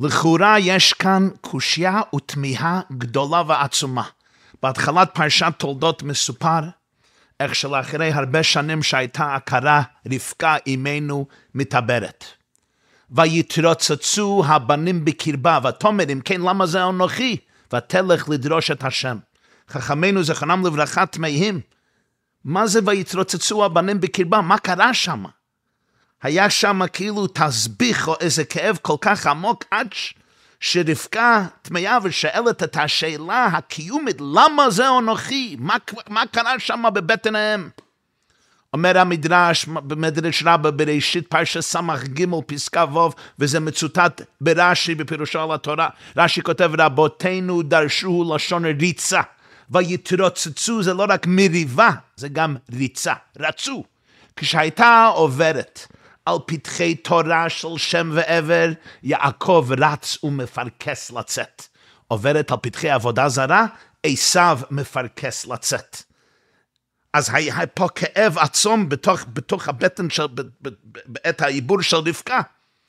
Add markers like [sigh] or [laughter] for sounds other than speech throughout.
לכאורה יש כאן קושייה ותמיהה גדולה ועצומה. בהתחלת פרשת תולדות מסופר איך שלאחרי הרבה שנים שהייתה הכרה, רבקה אימנו מתעברת. ויתרוצצו הבנים בקרבה, ותאמר אם כן למה זה אנוכי? ותלך לדרוש את השם. חכמינו זכרונם לברכה תמהים, מה זה ויתרוצצו הבנים בקרבה? מה קרה שם? היה שם כאילו תסביך או איזה כאב כל כך עמוק עד ש... שרבקה תמיה ושואלת את השאלה הקיומית, למה זה אנוכי? מה, מה קרה שם בבטן האם? אומר המדרש במדרש רבה בראשית פרשת ס"ג פסקה ו' וזה מצוטט ברש"י בפירושו על התורה. רש"י כותב רבותינו דרשו לשון ריצה ויתרוצצו זה לא רק מריבה זה גם ריצה, רצו. כשהייתה עוברת על פתחי תורה של שם ועבר, יעקב רץ ומפרכס לצאת. עוברת על פתחי עבודה זרה, עשיו מפרכס לצאת. אז היה פה כאב עצום בתוך, בתוך הבטן של, בעת העיבור של רבקה.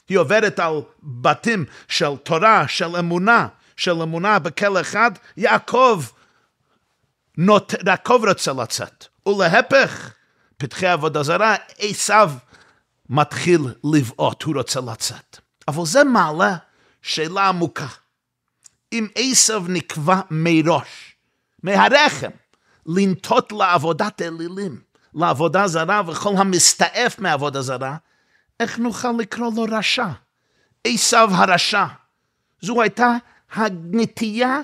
היא עוברת על בתים של תורה, של אמונה, של אמונה בכל אחד, יעקב, נות, יעקב רוצה לצאת. ולהפך, פתחי עבודה זרה, עשיו מתחיל לבעוט, הוא רוצה לצאת. אבל זה מעלה שאלה עמוקה. אם עשב נקבע מראש, מהרחם, לנטות לעבודת אלילים, לעבודה זרה וכל המסתעף מעבודה זרה, איך נוכל לקרוא לו רשע? עשב הרשע. זו הייתה הנטייה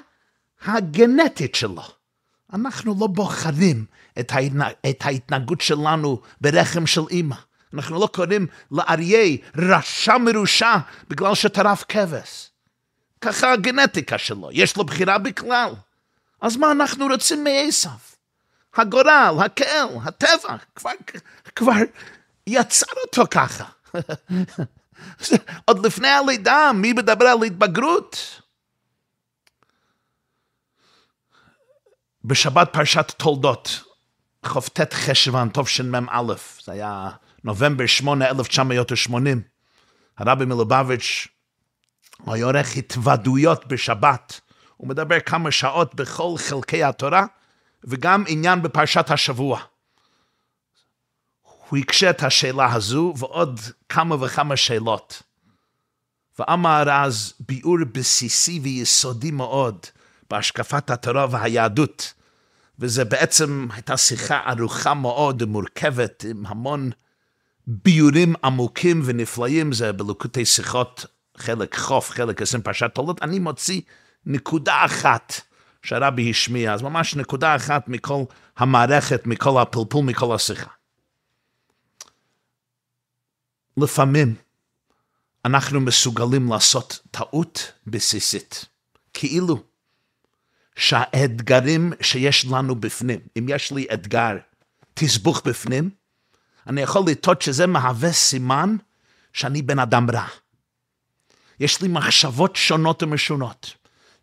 הגנטית שלו. אנחנו לא בוחרים את, ההתנהגות שלנו ברחם של אימא. אנחנו לא קוראים לאריה רשע מרושע בגלל שטרף כבש. ככה הגנטיקה שלו, יש לו בחירה בכלל. אז מה אנחנו רוצים מעשו? הגורל, הקהל, הטבע, כבר, כבר יצר אותו ככה. [laughs] עוד לפני הלידה, מי מדבר על התבגרות? בשבת פרשת תולדות, כ"ט חשוון, תשמ"א, זה היה נובמבר 8, 1980, הרבי מלובביץ' היה עורך התוודויות בשבת, הוא מדבר כמה שעות בכל חלקי התורה, וגם עניין בפרשת השבוע. הוא הקשה את השאלה הזו ועוד כמה וכמה שאלות. ואמר אז ביאור בסיסי ויסודי מאוד בהשקפת התורה והיהדות, וזה בעצם הייתה שיחה ארוכה מאוד ומורכבת עם המון ביורים עמוקים ונפלאים, זה בלוקוטי שיחות, חלק חוף, חלק עשרים פרשת תולדות, אני מוציא נקודה אחת שהרבי השמיע, אז ממש נקודה אחת מכל המערכת, מכל הפלפול, מכל השיחה. לפעמים אנחנו מסוגלים לעשות טעות בסיסית, כאילו שהאתגרים שיש לנו בפנים, אם יש לי אתגר תסבוך בפנים, אני יכול לטעות שזה מהווה סימן שאני בן אדם רע. יש לי מחשבות שונות ומשונות.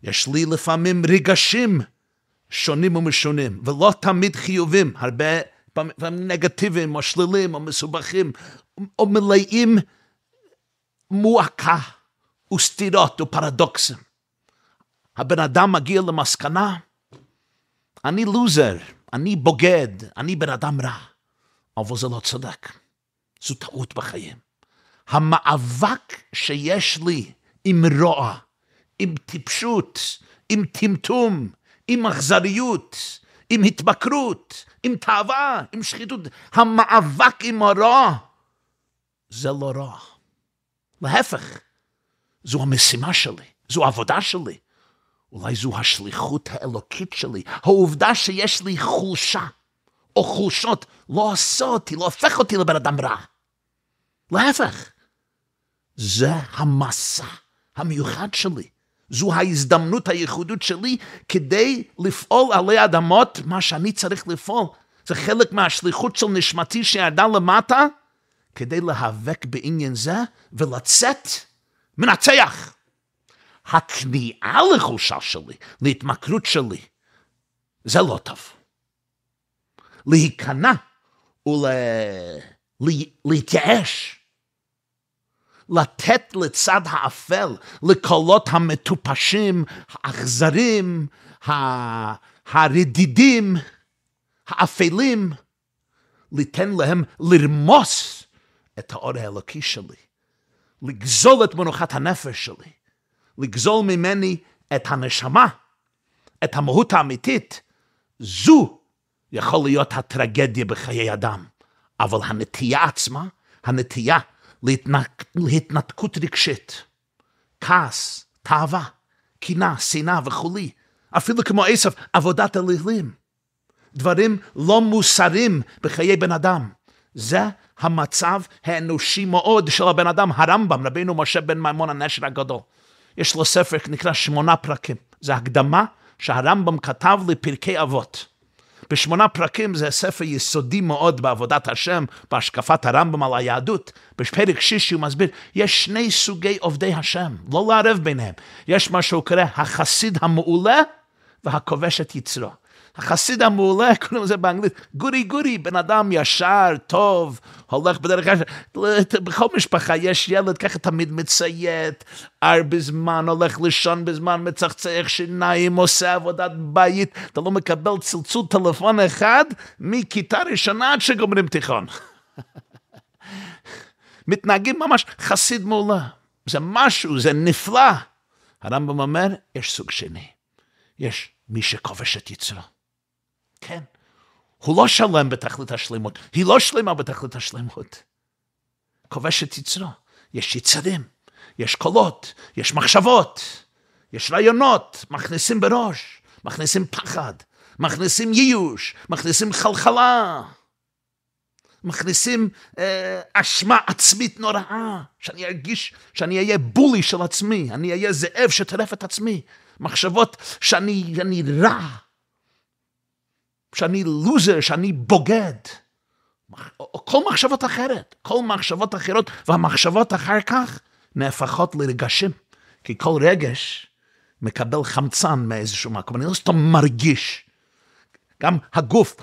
יש לי לפעמים רגשים שונים ומשונים, ולא תמיד חיובים, הרבה פעמים נגטיביים או שלילים או מסובכים, או מלאים מועקה וסתירות ופרדוקסים. הבן אדם מגיע למסקנה, אני לוזר, אני בוגד, אני בן אדם רע. אבל זה לא צודק. זו טעות בחיים. המאבק שיש לי עם רוע, עם טיפשות, עם טמטום, עם אכזריות, עם התבקרות, עם תאווה, עם שחיתות, המאבק עם הרוע, זה לא רע. להפך, זו המשימה שלי, זו העבודה שלי. אולי זו השליחות האלוקית שלי, העובדה שיש לי חולשה. או חולשות לא עושה אותי, לא הופך אותי לבן אדם רע. להפך, זה המסע המיוחד שלי. זו ההזדמנות הייחודית שלי כדי לפעול עלי אדמות מה שאני צריך לפעול. זה חלק מהשליחות של נשמתי שירדה למטה כדי להיאבק בעניין זה ולצאת מנצח. הכניעה לחולשה שלי, להתמכרות שלי, זה לא טוב. להיכנע ולהתייאש. לתת לצד האפל, לקולות המטופשים, האכזרים, הרדידים, האפלים, ליתן להם לרמוס את האור האלוקי שלי, לגזול את מנוחת הנפש שלי, לגזול ממני את הנשמה, את המהות האמיתית, זו יכול להיות הטרגדיה בחיי אדם. אבל הנטייה עצמה, הנטייה להתנק, להתנתקות רגשית, כעס, תאווה, קינה, שנאה וכולי, אפילו כמו עשב, עבודת אלילים, דברים לא מוסרים בחיי בן אדם. זה המצב האנושי מאוד של הבן אדם, הרמב"ם, רבינו משה בן מימון הנשר הגדול. יש לו ספר נקרא שמונה פרקים. זה הקדמה שהרמב"ם כתב לפרקי אבות. בשמונה פרקים זה ספר יסודי מאוד בעבודת השם, בהשקפת הרמב"ם על היהדות. בפרק שישי הוא מסביר, יש שני סוגי עובדי השם, לא לערב ביניהם. יש מה שהוא קורא החסיד המעולה והכובש את יצרו. החסיד המעולה, [laughs] קוראים לזה באנגלית, גורי גורי, בן אדם ישר, טוב, הולך בדרך כלל, בכל משפחה יש ילד ככה תמיד מציית, הרבה זמן, הולך לישון בזמן, מצחצח שיניים, עושה עבודת בית, אתה לא מקבל צלצול טלפון אחד מכיתה ראשונה עד שגומרים תיכון. [laughs] מתנהגים ממש חסיד מעולה. זה משהו, זה נפלא. הרמב"ם אומר, יש סוג שני. יש מי שכובש את יצרו. כן. הוא לא שלם בתכלית השלמות, היא לא שלמה בתכלית השלמות. כובש את יצרו. יש יצרים, יש קולות, יש מחשבות, יש רעיונות, מכניסים בראש, מכניסים פחד, מכניסים ייאוש, מכניסים חלחלה, מכניסים אה, אשמה עצמית נוראה, שאני ארגיש שאני אהיה בולי של עצמי, אני אהיה זאב שטרף את עצמי, מחשבות שאני רע. שאני לוזר, שאני בוגד. כל מחשבות אחרת, כל מחשבות אחרות, והמחשבות אחר כך נהפכות לרגשים. כי כל רגש מקבל חמצן מאיזשהו מקום, אני לא סתם מרגיש. גם הגוף,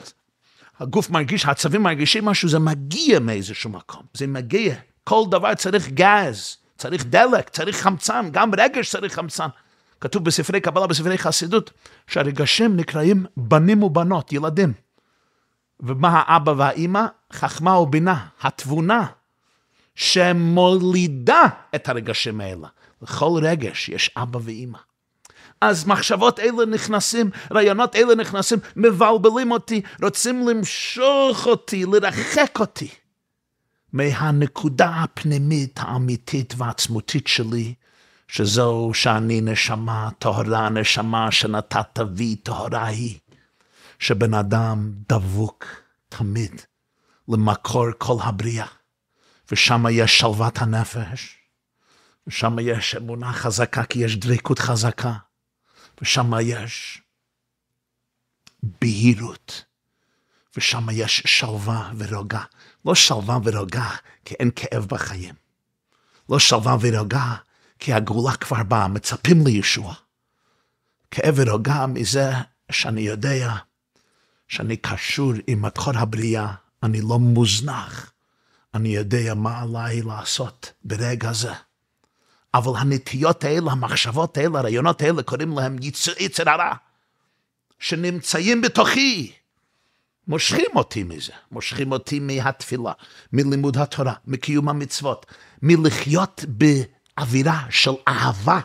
הגוף מרגיש, העצבים מרגישים משהו, זה מגיע מאיזשהו מקום, זה מגיע. כל דבר צריך גז, צריך דלק, צריך חמצן, גם רגש צריך חמצן. כתוב בספרי קבלה, בספרי חסידות, שהרגשים נקראים בנים ובנות, ילדים. ומה האבא והאימא? חכמה ובינה, התבונה, שמולידה את הרגשים האלה. לכל רגש יש אבא ואימא. אז מחשבות אלה נכנסים, רעיונות אלה נכנסים, מבלבלים אותי, רוצים למשוך אותי, לרחק אותי מהנקודה הפנימית האמיתית והעצמותית שלי, שזו שאני נשמה טהרה, נשמה שנתת בי טהרה היא, שבן אדם דבוק תמיד למקור כל הבריאה, ושם יש שלוות הנפש, ושם יש אמונה חזקה, כי יש דבקות חזקה, ושם יש בהירות, ושם יש שלווה ורוגע. לא שלווה ורוגע, כי אין כאב בחיים. לא שלווה ורוגע, כי הגאולה כבר באה, מצפים לישוע. כאב ורוגע מזה שאני יודע שאני קשור עם מקור הבריאה, אני לא מוזנח, אני יודע מה עליי לעשות ברגע זה. אבל הנטיות האלה, המחשבות האלה, הרעיונות האלה, קוראים להם יצר, הרע, שנמצאים בתוכי. מושכים אותי מזה, מושכים אותי מהתפילה, מלימוד התורה, מקיום המצוות, מלחיות ב... אווירה של אהבה,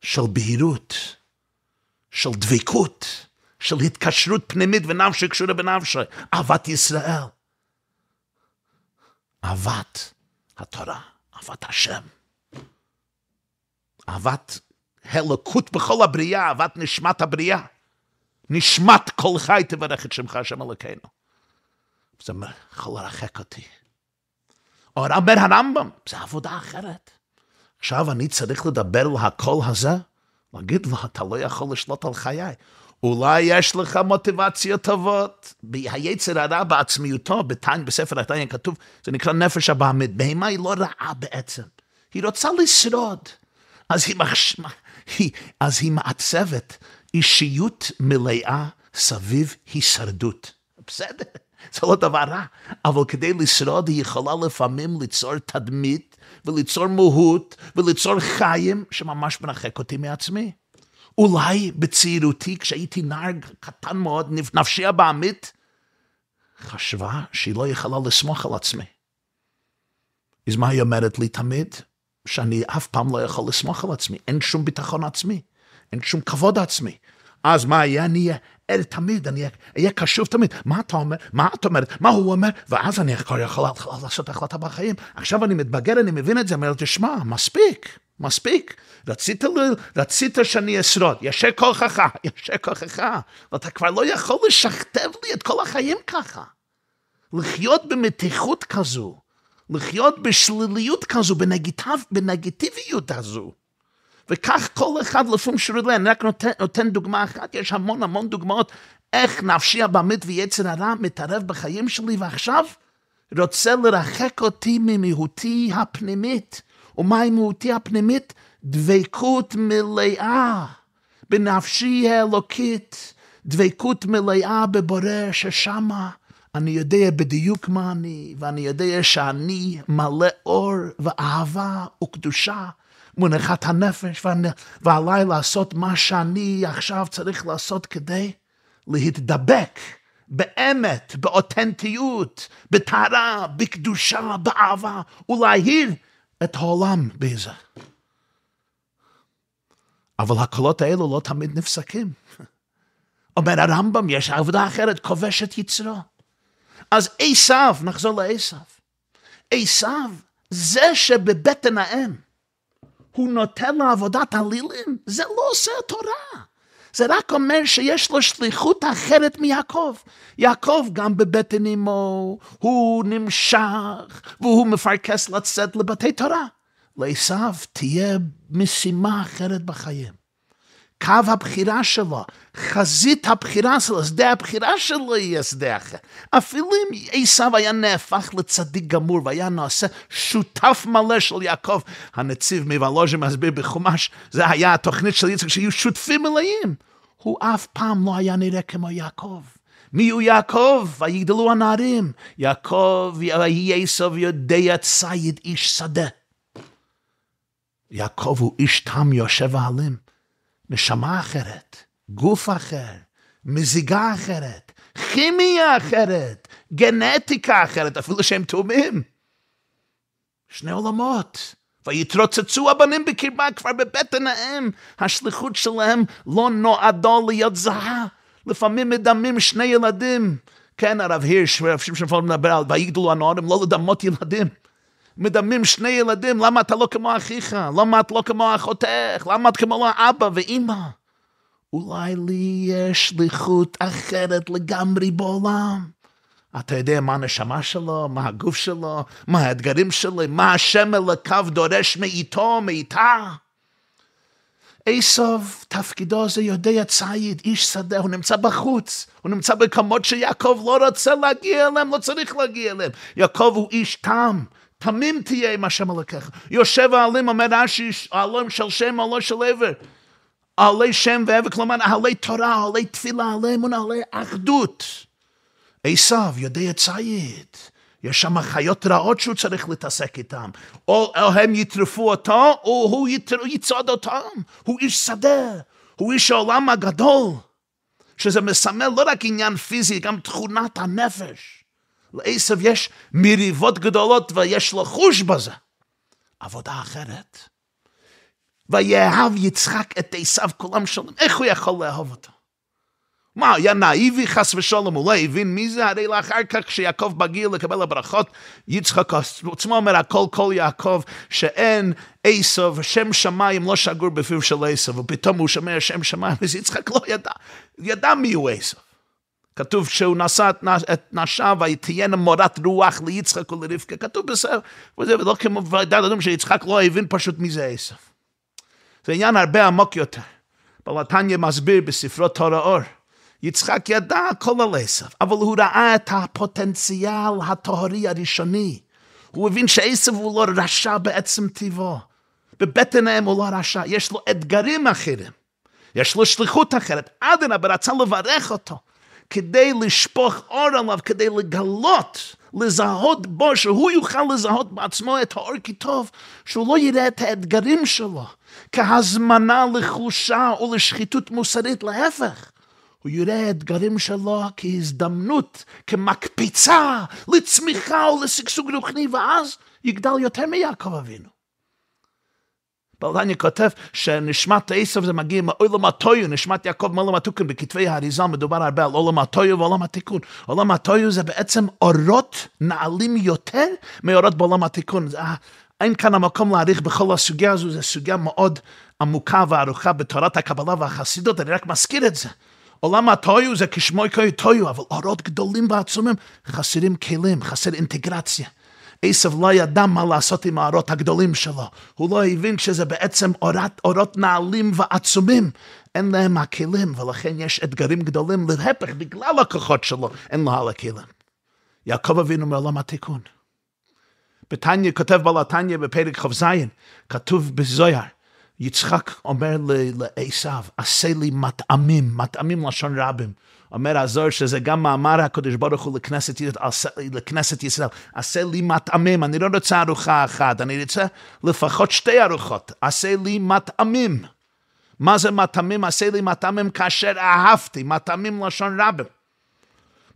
של בהירות, של דבקות, של התקשרות פנימית ונפשי קשורה בנפשי, אהבת ישראל. אהבת התורה, אהבת השם. אהבת הלקות בכל הבריאה, אהבת נשמת הבריאה. נשמת כל חי תברך את שמך השם אלוקינו. זה יכול לרחק אותי. או אומר הרמב"ם, זה עבודה אחרת. עכשיו אני צריך לדבר על הקול הזה? להגיד לו, אתה לא יכול לשלוט על חיי. אולי יש לך מוטיבציות טובות. היצר הרע בעצמיותו, בתיים, בספר התניא כתוב, זה נקרא נפש הבעמית. בהמה היא לא רעה בעצם, היא רוצה לשרוד. אז היא, מחש... היא, אז היא מעצבת אישיות מלאה סביב הישרדות. בסדר, זה לא דבר רע, אבל כדי לשרוד היא יכולה לפעמים ליצור תדמית וליצור מהות, וליצור חיים שממש מרחק אותי מעצמי. אולי בצעירותי, כשהייתי נער קטן מאוד, נפשי הבעמית, חשבה שהיא לא יכולה לסמוך על עצמי. אז מה היא אומרת לי תמיד? שאני אף פעם לא יכול לסמוך על עצמי, אין שום ביטחון עצמי, אין שום כבוד עצמי. אז מה יהיה? אני תמיד, אני אהיה קשוב תמיד. מה אתה אומר? מה את אומרת? מה הוא אומר? ואז אני יכול, יכול לעשות החלטה בחיים. עכשיו אני מתבגר, אני מבין את זה, אומר, תשמע, מספיק, מספיק. רצית, רצית שאני אשרוד, ישר כוחך, [laughs] ישר כוחך, ואתה כבר לא יכול לשכתב לי את כל החיים ככה. לחיות במתיחות כזו, לחיות בשליליות כזו, בנגיטיב, בנגטיביות הזו. וכך כל אחד לפעמים שירות אני רק נותן, נותן דוגמה אחת, יש המון המון דוגמאות איך נפשי הבמית ויצר הרע מתערב בחיים שלי, ועכשיו רוצה לרחק אותי ממהותי הפנימית. ומהי מהותי הפנימית? דבקות מלאה בנפשי האלוקית, דבקות מלאה בבורא ששמה אני יודע בדיוק מה אני, ואני יודע שאני מלא אור ואהבה וקדושה, מונחת הנפש, ועליי לעשות מה שאני עכשיו צריך לעשות כדי להתדבק באמת, באותנטיות, בטהרה, בקדושה, באהבה, ולהאיר את העולם בזה. אבל הקולות האלו לא תמיד נפסקים. אומר הרמב"ם, יש עבודה אחרת, כובש את יצרו. אז עשיו, נחזור לעשיו. עשיו, זה שבבטן האם, הוא נותן לו עבודת עלילים, זה לא עושה תורה. זה רק אומר שיש לו שליחות אחרת מיעקב. יעקב גם בבטן אמו, הוא נמשך, והוא מפרכס לצאת לבתי תורה. לעשו תהיה משימה אחרת בחיים. קו הבחירה שלו, חזית הבחירה שלו, שדה הבחירה שלו יהיה שדה אחר. אפילו אם עשיו היה נהפך לצדיק גמור והיה נעשה שותף מלא של יעקב, הנציב מוולוז'ה מסביר בחומש, זה היה התוכנית של יצחק, שיהיו שותפים מלאים. הוא אף פעם לא היה נראה כמו יעקב. מי הוא יעקב? ויגדלו הנערים. יעקב, יהי עשיו יודע ציד איש שדה. יעקב הוא איש תם יושב העלים. נשמה אחרת, גוף אחר, מזיגה אחרת, כימיה אחרת, גנטיקה אחרת, אפילו שהם תאומים. שני עולמות. ויתרוצצו הבנים בקרבה כבר בבטן האם. השליחות שלהם לא נועדו להיות זהה. לפעמים מדמים שני ילדים. כן, הרב הירש, הרב שמשון מדבר על ויגדלו הנוערים, לא לדמות ילדים. מדמים שני ילדים, למה אתה לא כמו אחיך? למה את לא כמו אחותך? למה את כמו אבא ואימא? אולי לי יש שליחות אחרת לגמרי בעולם. אתה יודע מה הנשמה שלו, מה הגוף שלו, מה האתגרים שלו, מה השם אלוקיו דורש מאיתו, מאיתה. עשב, תפקידו זה יודע ציד, איש שדה, הוא נמצא בחוץ, הוא נמצא במקומות שיעקב לא רוצה להגיע אליהם, לא צריך להגיע אליהם. יעקב הוא איש תם, תמים תהיה עם השם אלוקיך. יושב העלים, אומר רש"י, העלים של שם, עלו של עבר. עלי שם ועבר, כלומר, עלי תורה, עלי תפילה, עלי אמונה, עלי אחדות. עשיו יודע ציד. יש שם חיות רעות שהוא צריך להתעסק איתן. או, או הם יטרפו אותו, או הוא יצעוד אותם. הוא איש שדה, הוא איש העולם הגדול. שזה מסמל לא רק עניין פיזי, גם תכונת הנפש. לעשב יש מריבות גדולות ויש לו חוש בזה. עבודה אחרת. ויאהב יצחק את עשיו כולם שלום. איך הוא יכול לאהוב אותו? מה, היה נאיבי חס ושלום, הוא לא הבין מי זה? הרי לאחר כך כשיעקב בגיל לקבל הברכות, יצחק עצמו אומר הכל כל יעקב, שאין עשב, שם שמיים לא שגור בפיו של עשב, ופתאום הוא שומע שם שמיים, אז יצחק לא ידע, ידע מי הוא עשב. כתוב שהוא נשא את נשיו ותהיינה מורת רוח ליצחק ולרבקה, כתוב בסדר, וזה לא כמו ודאי לדעת שיצחק לא הבין פשוט מי זה עשב. זה עניין הרבה עמוק יותר. בלתניה מסביר בספרו תורה אור. יצחק ידע הכל על עשב, אבל הוא ראה את הפוטנציאל הטהורי הראשוני. הוא הבין שעשב הוא לא רשע בעצם טבעו. בבטן האם הוא לא רשע, יש לו אתגרים אחרים. יש לו שליחות אחרת. אדרבה רצה לברך אותו, כדי לשפוך אור עליו, כדי לגלות לזהות בו, שהוא יוכל לזהות בעצמו את האור כי טוב, שהוא לא יראה את האתגרים שלו כהזמנה לחושה או לשחיתות מוסרית, להפך. הוא יראה האתגרים שלו כהזדמנות, כמקפיצה לצמיחה ולשגשוג רוחני, ואז יגדל יותר מיעקב אבינו. בלתניה כותב שנשמת עשב זה מגיע מעולם הטויו, נשמת יעקב מעולם התוקן, בכתבי האריזה מדובר הרבה על עולם הטויו ועולם התיקון. עולם הטויו זה בעצם אורות נעלים יותר מאורות בעולם התיקון. אין כאן המקום להעריך בכל הסוגיה הזו, זו סוגיה מאוד עמוקה וארוכה בתורת הקבלה והחסידות, אני רק מזכיר את זה. עולם הטויו זה כשמו יקראו טויו, אבל אורות גדולים ועצומים, חסרים כלים, חסר אינטגרציה. עשב לא ידע מה לעשות עם האורות הגדולים שלו. הוא לא הבין שזה בעצם אורות, אורות נעלים ועצומים. אין להם הכלים, ולכן יש אתגרים גדולים להפך, בגלל הכוחות שלו, אין לו על הכלים. יעקב אבינו מעולם התיקון. בתניא, כותב בעל התניא בפרק כ"ז, כתוב בזויר, יצחק אומר לעשו, עשה לי מטעמים, מטעמים לשון רבים. אומר הזוהר שזה גם מאמר הקדוש ברוך הוא לכנסת, לכנסת ישראל, עשה לי מטעמים, אני לא רוצה ארוחה אחת, אני רוצה לפחות שתי ארוחות, עשה לי מטעמים. מה זה מטעמים? עשה לי מטעמים כאשר אהבתי, מטעמים לשון רבים.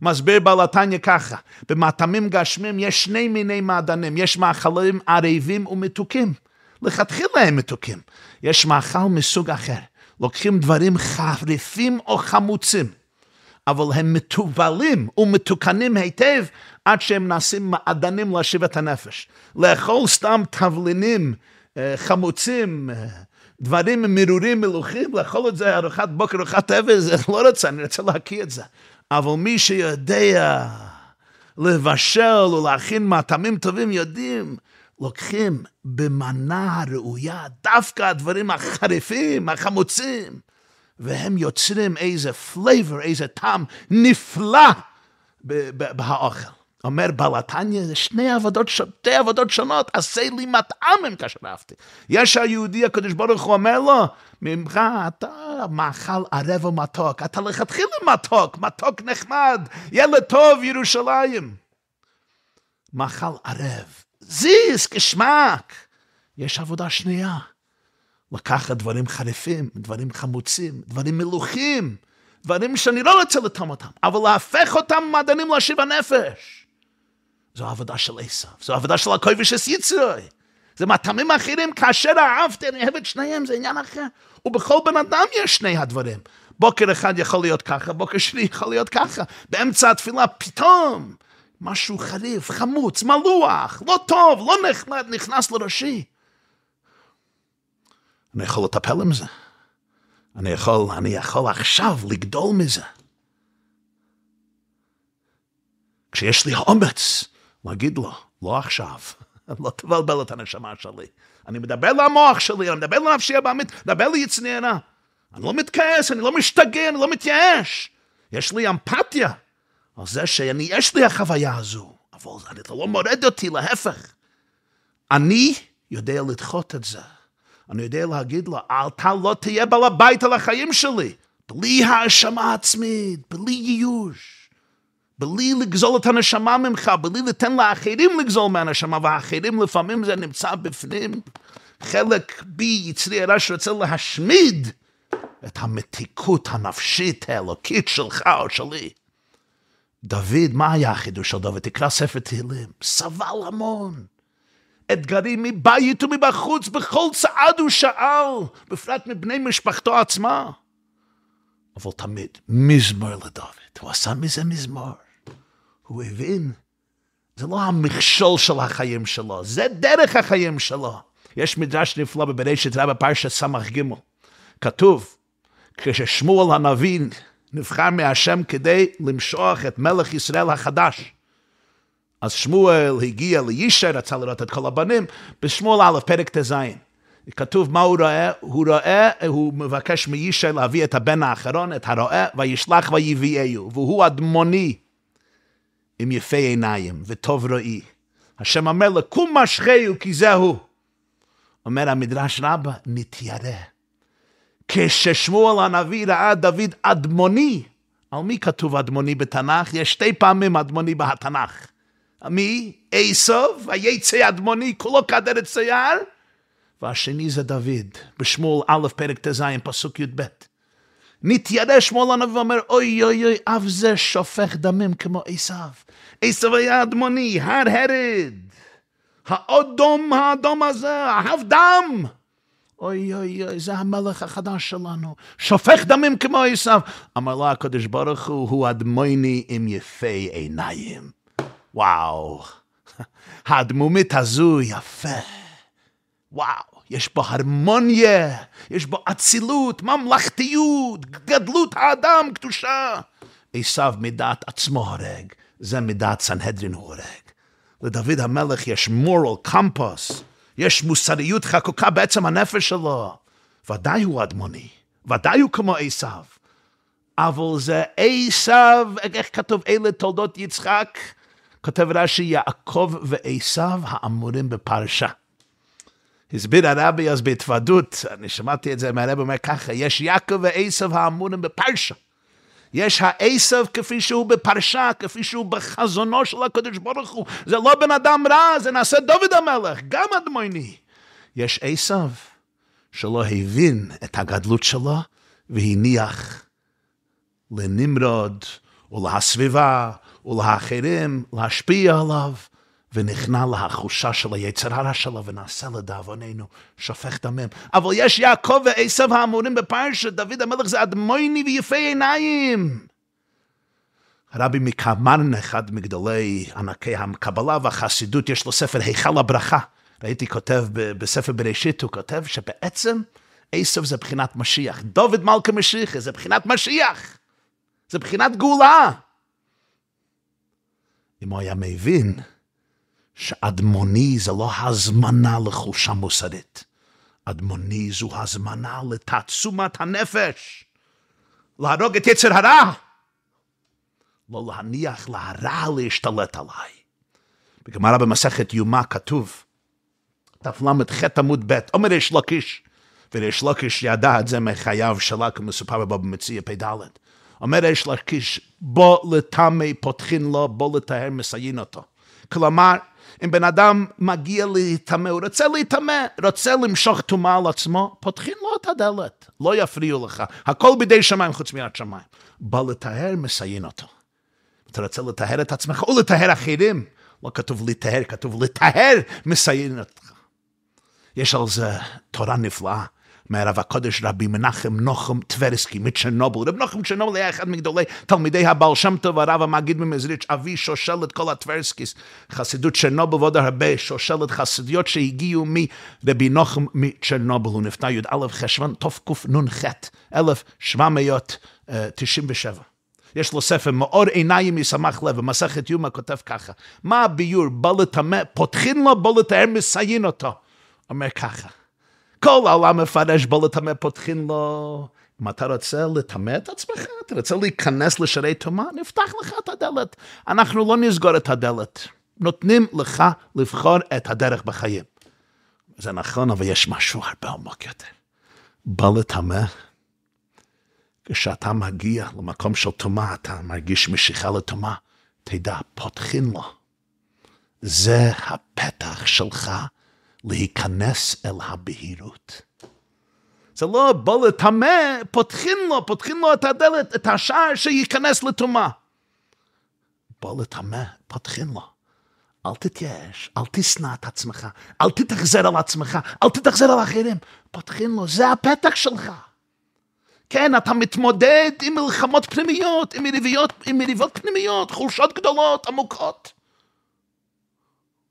מסביר בעל התניא ככה, במטעמים גשמים יש שני מיני מעדנים, יש מאכלים ערבים ומתוקים. לכתחילה הם מתוקים. יש מאכל מסוג אחר. לוקחים דברים חריפים או חמוצים. אבל הם מתובלים ומתוקנים היטב עד שהם נעשים מעדנים להשיב את הנפש. לאכול סתם תבלינים אה, חמוצים, אה, דברים מרורים מלוכים, לאכול את זה ארוחת בוקר, ארוחת עבר, זה לא רוצה, אני רוצה להקיא את זה. אבל מי שיודע לבשל ולהכין מטעמים טובים, יודעים, לוקחים במנה הראויה דווקא הדברים החריפים, החמוצים. והם יוצרים איזה פלייבר, איזה טעם נפלא באוכל. אומר בעל התניא, זה שני עבודות, שתי עבודות שונות, עשה לי מטעמים כאשר אהבתי. יש היהודי, הקדוש ברוך הוא אומר לו, ממך אתה מאכל ערב ומתוק, אתה לכתחילה מתוק, מתוק נחמד, ילד טוב ירושלים. מאכל ערב, זיס, געשמאַק. יש עבודה שנייה. לקחת דברים חריפים, דברים חמוצים, דברים מלוכים, דברים שאני לא רוצה לטום אותם, אבל להפך אותם מדענים להשיב הנפש. זו העבודה של עשיו, זו העבודה של הכובש יצרוי. זה מהטעמים האחרים, כאשר אהבתי, אני אוהב את שניהם, זה עניין אחר. ובכל בן אדם יש שני הדברים. בוקר אחד יכול להיות ככה, בוקר שני יכול להיות ככה. באמצע התפילה פתאום משהו חריף, חמוץ, מלוח, לא טוב, לא נחמד, נכנס לראשי. אני יכול לטפל עם זה. אני יכול, אני יכול עכשיו לגדול מזה. כשיש לי אומץ להגיד לו, לא עכשיו, [laughs] לא תבלבל את הנשמה שלי. אני מדבר למוח שלי, אני מדבר לנפשי הבאמית, מדבר ליצניאנה. אני לא מתכעס, אני לא משתגע, אני לא מתייאש. יש לי אמפתיה על זה שאני, יש לי החוויה הזו, אבל אתה לא מורד אותי, להפך. אני יודע לדחות את זה. אני יודע להגיד לו, אתה לא תהיה בעל הבית על החיים שלי. בלי האשמה עצמית, בלי ייאוש, בלי לגזול את הנשמה ממך, בלי לתן לאחרים לגזול מהנשמה, והאחרים לפעמים זה נמצא בפנים. חלק בי יצרי הרע שרוצה להשמיד את המתיקות הנפשית האלוקית שלך או שלי. דוד, מה היה החידוש של דוד? תקרא ספר תהילים, סבל המון. אתגרים מבית ומבחוץ, בכל צעד הוא שאל, בפרט מבני משפחתו עצמה. אבל תמיד, מזמור לדוד, הוא עשה מזה מזמור. הוא הבין, זה לא המכשול של החיים שלו, זה דרך החיים שלו. יש מדרש נפלא בבראשית רבה פרשת ס"ג. כתוב, כששמואל הנביא נבחר מהשם כדי למשוח את מלך ישראל החדש. אז שמואל הגיע לישי, רצה לראות את כל הבנים, בשמואל א', פרק ט"ז. כתוב מה הוא רואה, הוא רואה, הוא מבקש מישי להביא את הבן האחרון, את הרועה, וישלח ויביאהו, והוא אדמוני, עם יפי עיניים וטוב רואי. השם אומר לו, קום משחהו כי זהו. אומר המדרש רבה, נתיירא. כששמואל הנביא ראה דוד אדמוני, על מי כתוב אדמוני בתנ"ך? יש שתי פעמים אדמוני בתנ"ך. מי? עשב, היצא אדמוני, כולו כדרת שיער, והשני זה דוד, בשמואל א', פרק ט"ז, פסוק י"ב. מתיירא שמואל הנביא ואומר, אוי אוי אוי, אף זה שופך דמים כמו עשו. עשו היה אדמוני, הר הרד. האדום האדום הזה, אהב דם. אוי אוי אוי, זה המלך החדש שלנו, שופך דמים כמו עשו. אמר לה הקדוש ברוך הוא, הוא אדמוני עם יפי עיניים. וואו, הדמומית הזו יפה. וואו, יש בו הרמוניה, יש בו אצילות, ממלכתיות, גדלות האדם, קדושה. עשו מדעת עצמו הורג, זה מדעת סנהדרין הוא הורג. לדוד המלך יש מורל קמפוס, יש מוסריות חקוקה בעצם הנפש שלו. ודאי הוא אדמוני, ודאי הוא כמו עשו. אבל זה עשו, איך כתוב אלה תולדות יצחק? כותב רש"י, יעקב ועשו האמורים בפרשה. הסביר הרבי אז בהתוודות, אני שמעתי את זה מהרבי אומר ככה, יש יעקב ועשו האמורים בפרשה. יש העשב כפי שהוא בפרשה, כפי שהוא בחזונו של הקדוש ברוך הוא. זה לא בן אדם רע, זה נעשה דוד המלך, גם אדמוני. יש עשב שלא הבין את הגדלות שלו והניח לנמרוד ולהסביבה ולאחרים להשפיע עליו. ונכנע לחושה של היצר הרע שלו ונעשה לדאבוננו שופך דמים. אבל יש יעקב ועשב האמורים בפרשת, דוד המלך זה אדמוני ויפה עיניים. הרבי מקמרן, אחד מגדולי ענקי הקבלה והחסידות, יש לו ספר היכל הברכה. ראיתי כותב בספר בראשית, הוא כותב שבעצם עשב זה בחינת משיח. דוד מלכה משיח זה בחינת משיח. זה בחינת גאולה. אם הוא היה מבין, שאדמוני זה לא הזמנה לחולשה מוסרית. אדמוני זו הזמנה לתעצומת הנפש, להרוג את יצר הרע, לא להניח להרע להשתלט עליי. בגמרא במסכת יומא כתוב, תל"ח עמוד ב', אומר יש לקיש, ויש לקיש ידע את זה מחייו שלה, כמסופר בבא מציע פ"ד. אומר יש לקיש, בוא לטמא פותחין לו, בוא לטהר מסיין אותו. כלומר, אם בן אדם מגיע להיטמא, הוא רוצה להיטמא, רוצה למשוך טומאה על עצמו, פותחים לו את הדלת, לא יפריעו לך. הכל בידי שמיים חוץ מיד שמיים. בא לטהר, מסיין אותו. אתה רוצה לטהר את עצמך או לטהר אחרים? לא כתוב לטהר, כתוב לטהר, מסיין אותך. יש על זה תורה נפלאה. מהרב הקודש רבי מנחם נוחם טברסקי מצ'רנובל. רב נוחם צ'רנובל היה אחד מגדולי תלמידי הבעל שם טוב, הרב המגיד ממזריץ', אבי שושלת כל הטברסקיס, חסידות צ'רנובל ועוד הרבה, שושלת חסידיות שהגיעו מרבי נוחם מצ'רנובל. הוא נפטר י"א חשוון תקנ"ח, 1797. יש לו ספר מאור עיניים ישמח לב, במסכת יומא כותב ככה, מה הביור, בא לטמא, פותחין לו, בא לטהר, מסיין אותו. אומר ככה, כל העולם מפרש בו לטמא פותחים לו. אם אתה רוצה לטמא את עצמך, אתה רוצה להיכנס לשערי טומאה, נפתח לך את הדלת. אנחנו לא נסגור את הדלת. נותנים לך לבחור את הדרך בחיים. זה נכון, אבל יש משהו הרבה עמוק יותר. בא לטמא, כשאתה מגיע למקום של טומאה, אתה מרגיש משיכה לטומאה, תדע, פותחים לו. זה הפתח שלך להיכנס אל הבהירות. זה לא בא לטמא, פותחים לו, פותחים לו את הדלת, את השער שייכנס לטומאה. בא לטמא, פותחים לו. אל תתייאש, אל תשנא את עצמך, אל תתאכזר על עצמך, אל תתאכזר על אחרים. פותחים לו, זה הפתח שלך. כן, אתה מתמודד עם מלחמות פנימיות, עם מריבות, עם מריבות פנימיות, חולשות גדולות, עמוקות.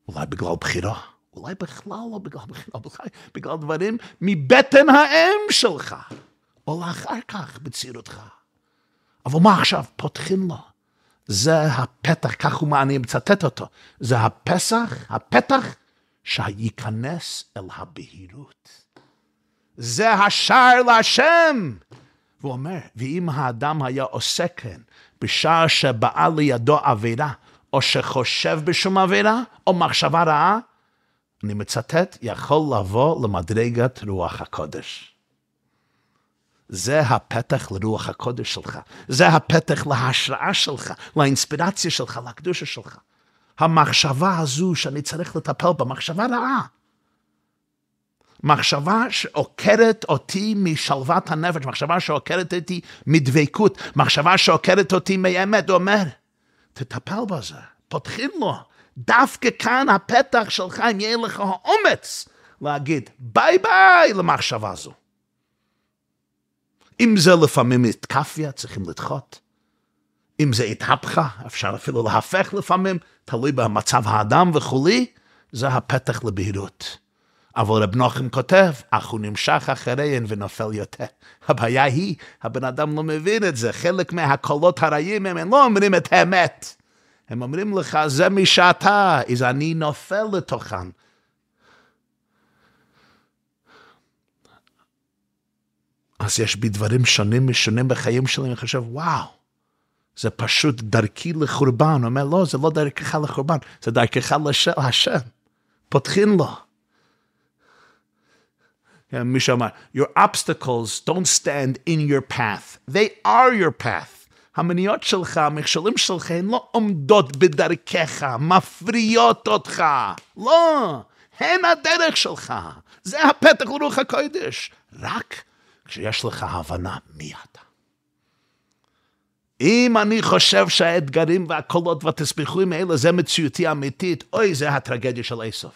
אולי בגלל בחירה. אולי בכלל לא בגלל בחירה, בכלל בגלל דברים מבטן האם שלך, או לאחר כך בצעירותך. אבל מה עכשיו? פותחים לו. זה הפתח, כך הוא, אני מצטט אותו, זה הפסח, הפתח שייכנס אל הבהירות. זה השער להשם. והוא אומר, ואם האדם היה עושה כן בשער שבאה לידו עבירה, או שחושב בשום עבירה, או מחשבה רעה, אני מצטט, יכול לבוא למדרגת רוח הקודש. זה הפתח לרוח הקודש שלך, זה הפתח להשראה שלך, לאינספירציה שלך, לקדושה שלך. המחשבה הזו שאני צריך לטפל בה, מחשבה רעה. מחשבה שעוקרת אותי משלוות הנפש, מחשבה שעוקרת אותי מדבקות, מחשבה שעוקרת אותי מאמת, הוא אומר, תטפל בזה, פותחים לו. דווקא כאן הפתח שלך, אם יהיה לך האומץ להגיד ביי ביי למחשבה הזו. אם זה לפעמים התקפיה, צריכים לדחות. אם זה התהפכה, אפשר אפילו להפך לפעמים, תלוי במצב האדם וכולי, זה הפתח לבהירות. אבל רב נוחם כותב, אך הוא נמשך אחריהן ונופל יותר. הבעיה היא, הבן אדם לא מבין את זה, חלק מהקולות הרעים הם, לא אומרים את האמת. הם אומרים לך, זה מי שאתה, אז אני נופל לתוכן. אז יש בי דברים שונים משונים בחיים שלי, אני חושב, וואו, זה פשוט דרכי לחורבן. הוא אומר, לא, זה לא דרכך לחורבן, זה דרכך להשם. פותחים לו. מישהו אמר, your obstacles don't stand in your path, they are your path. המניעות שלך, המכשולים שלך, הן לא עומדות בדרכך, מפריעות אותך. לא, הן הדרך שלך. זה הפתח לרוח הקודש. רק כשיש לך הבנה מי אתה. אם אני חושב שהאתגרים והקולות והתסביכים האלה זה מציאותי אמיתית, אוי, זה הטרגדיה של איסוף.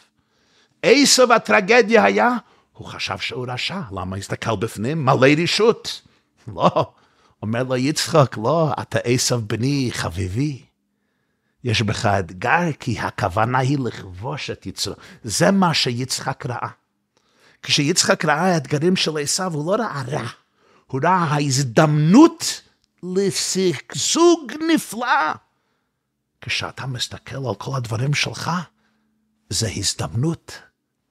איסוף הטרגדיה היה, הוא חשב שהוא רשע, למה הסתכל בפנים? מלא רשות. לא, אומר לו יצחק, לא, אתה עשב בני חביבי. יש בך אתגר, כי הכוונה היא לכבוש את יצרו. זה מה שיצחק ראה. כשיצחק ראה האתגרים של עשיו, הוא לא ראה רע, הוא ראה ההזדמנות לשגשוג נפלא. כשאתה מסתכל על כל הדברים שלך, זה הזדמנות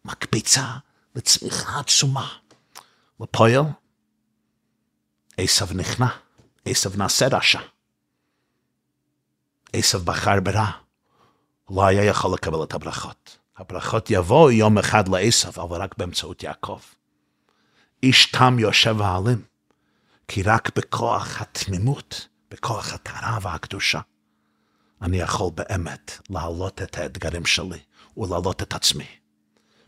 מקפיצה לצמיחה עצומה. לפועל, עשב נכנע, עשב נעשה רשע. עשב בחר ברע, לא היה יכול לקבל את הברכות. הברכות יבואו יום אחד לעשב, אבל רק באמצעות יעקב. איש תם יושב העלים, כי רק בכוח התמימות, בכוח הטהרה והקדושה, אני יכול באמת להעלות את האתגרים שלי ולהעלות את עצמי.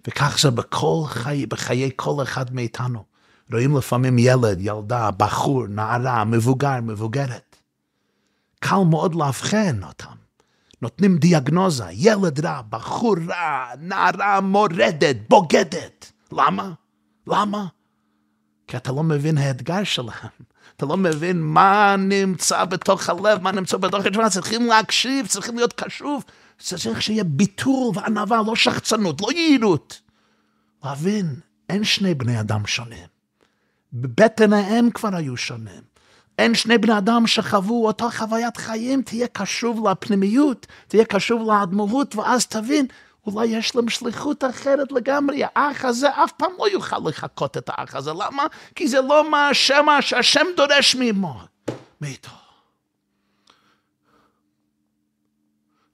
וכך זה בכל חי, בחיי כל אחד מאיתנו. רואים לפעמים ילד, ילדה, בחור, נערה, מבוגר, מבוגרת. קל מאוד לאבחן אותם. נותנים דיאגנוזה, ילד רע, בחור רע, נערה מורדת, בוגדת. למה? למה? כי אתה לא מבין האתגר שלהם. אתה לא מבין מה נמצא בתוך הלב, מה נמצא בתוך התשובה. צריכים להקשיב, צריכים להיות קשוב. צריך שיהיה ביטול וענווה, לא שחצנות, לא יעילות. להבין, אין שני בני אדם שונים. בבטן האם כבר היו שונים. אין שני בני אדם שחוו אותה חוויית חיים, תהיה קשוב לפנימיות, תהיה קשוב לאדמו"רות, ואז תבין, אולי יש להם שליחות אחרת לגמרי. האח הזה אף פעם לא יוכל לחקות את האח הזה. למה? כי זה לא מה השם, שהשם דורש מאמו. מאיתו.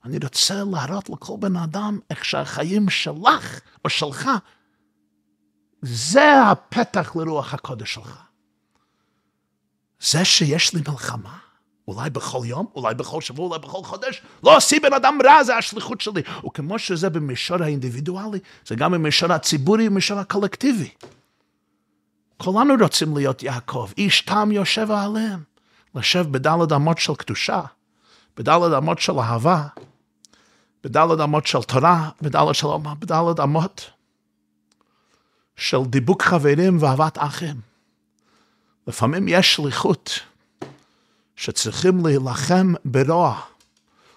אני רוצה להראות לכל בן אדם איך שהחיים שלך או שלך זה הפתח לרוח הקודש שלך. זה שיש לי מלחמה, אולי בכל יום, אולי בכל שבוע, אולי בכל חודש, לא עשי בן אדם רע, זה השליחות שלי. וכמו שזה במישור האינדיבידואלי, זה גם במישור הציבורי ובמישור הקולקטיבי. כולנו רוצים להיות יעקב, איש תם יושב עליהם, לשב בדלת אמות של קדושה, בדלת אמות של אהבה, בדלת אמות של תורה, בדלת אמות של דיבוק חברים ואהבת אחים. לפעמים יש שליחות שצריכים להילחם ברוע,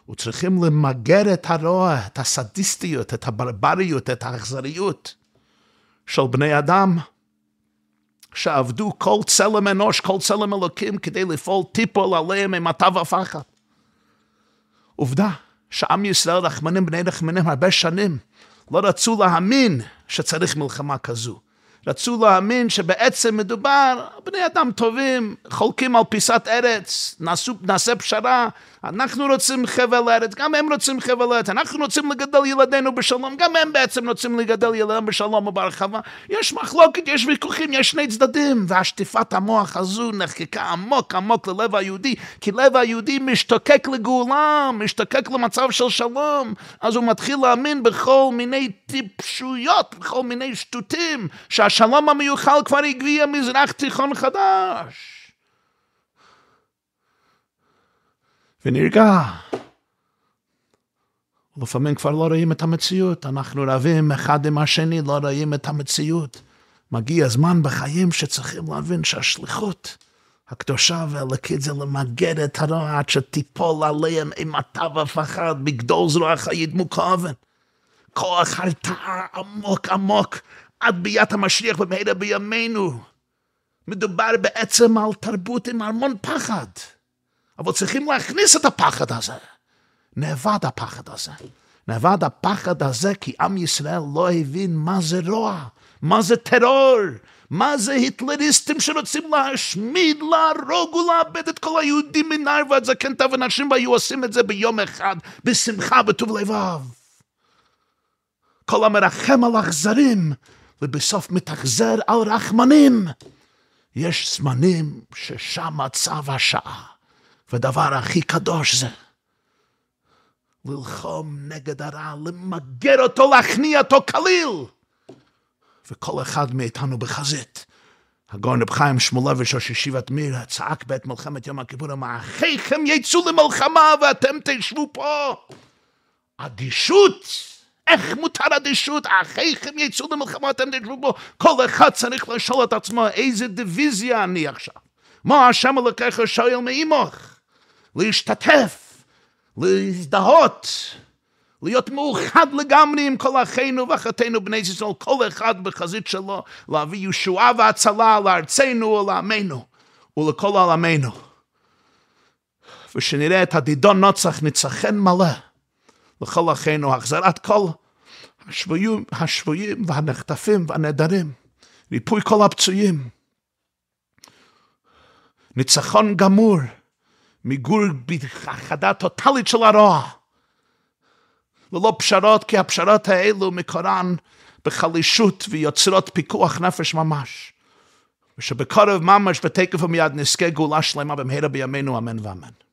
וצריכים למגר את הרוע, את הסדיסטיות, את הברבריות, את האכזריות של בני אדם שעבדו כל צלם אנוש, כל צלם אלוקים, כדי לפעול טיפול עליהם עם מטה ופחד. עובדה שעם ישראל, רחמנים בני רחמנים, הרבה שנים, לא רצו להאמין שצריך מלחמה כזו. רצו להאמין שבעצם מדובר, בני אדם טובים, חולקים על פיסת ארץ, נעשו, נעשה פשרה, אנחנו רוצים חבל ארץ, גם הם רוצים חבל ארץ, אנחנו רוצים לגדל ילדינו בשלום, גם הם בעצם רוצים לגדל ילדינו בשלום וברחבה. יש מחלוקת, יש ויכוחים, יש שני צדדים, והשטיפת המוח הזו נחקקה עמוק עמוק ללב היהודי, כי לב היהודי משתוקק לגאולה, משתוקק למצב של שלום, אז הוא מתחיל להאמין בכל מיני טיפשויות, בכל מיני שטותים, שהשלום המיוחל כבר הגביע מזרח תיכון חדש. ונרגע. לפעמים כבר לא רואים את המציאות, אנחנו רבים אחד עם השני, לא רואים את המציאות. מגיע זמן בחיים שצריכים להבין שהשליחות הקדושה והלקית זה למגר את הרוע עד שתיפול עליהם אימתה ופחד בגדול זרועך ידמו כאבן. כוח הרתעה עמוק עמוק עד ביאת המשיח במהרה בימינו. מדובר בעצם על תרבות עם המון פחד. אבל צריכים להכניס את הפחד הזה. נאבד הפחד הזה. נאבד הפחד הזה כי עם ישראל לא הבין מה זה רוע, מה זה טרור, מה זה היטלריסטים שרוצים להשמיד, להרוג ולאבד את כל היהודים מנער ועד זקנתה ונשים והיו עושים את זה ביום אחד, בשמחה, בטוב לבב. כל המרחם על אכזרים, ובסוף מתאכזר על רחמנים. יש זמנים ששם מצב השעה. והדבר הכי קדוש זה ללחום נגד הרע, למגר אותו, להכניע אותו כליל. וכל אחד מאיתנו בחזית. הגאון רב חיים שמואלביץ' ראש ישיבת מירה צעק בעת מלחמת יום הכיפור, אמר, אחיכם יצאו למלחמה ואתם תשבו פה. אדישות, איך מותר אדישות? אחיכם יצאו למלחמה ואתם תשבו פה. כל אחד צריך לשאול את עצמו, איזה דיוויזיה אני עכשיו? מה השם אלוקיך שואל מעמך? להשתתף, להזדהות, להיות מאוחד לגמרי עם כל אחינו ואחיותינו בני ישראל, כל אחד בחזית שלו, להביא ישועה והצלה לארצנו ולעמנו ולכל עולמנו. ושנראה את הדידון נוצח ניצחן מלא לכל אחינו, החזרת כל השבויים, השבויים והנחטפים והנעדרים, ריפוי כל הפצועים, ניצחון גמור. מיגור בהכחדה טוטאלית של הרוע. ללא פשרות, כי הפשרות האלו מקורן בחלישות ויוצרות פיקוח נפש ממש. ושבקרב ממש בתקף ומיד נזכה גאולה שלמה במהרה בימינו אמן ואמן.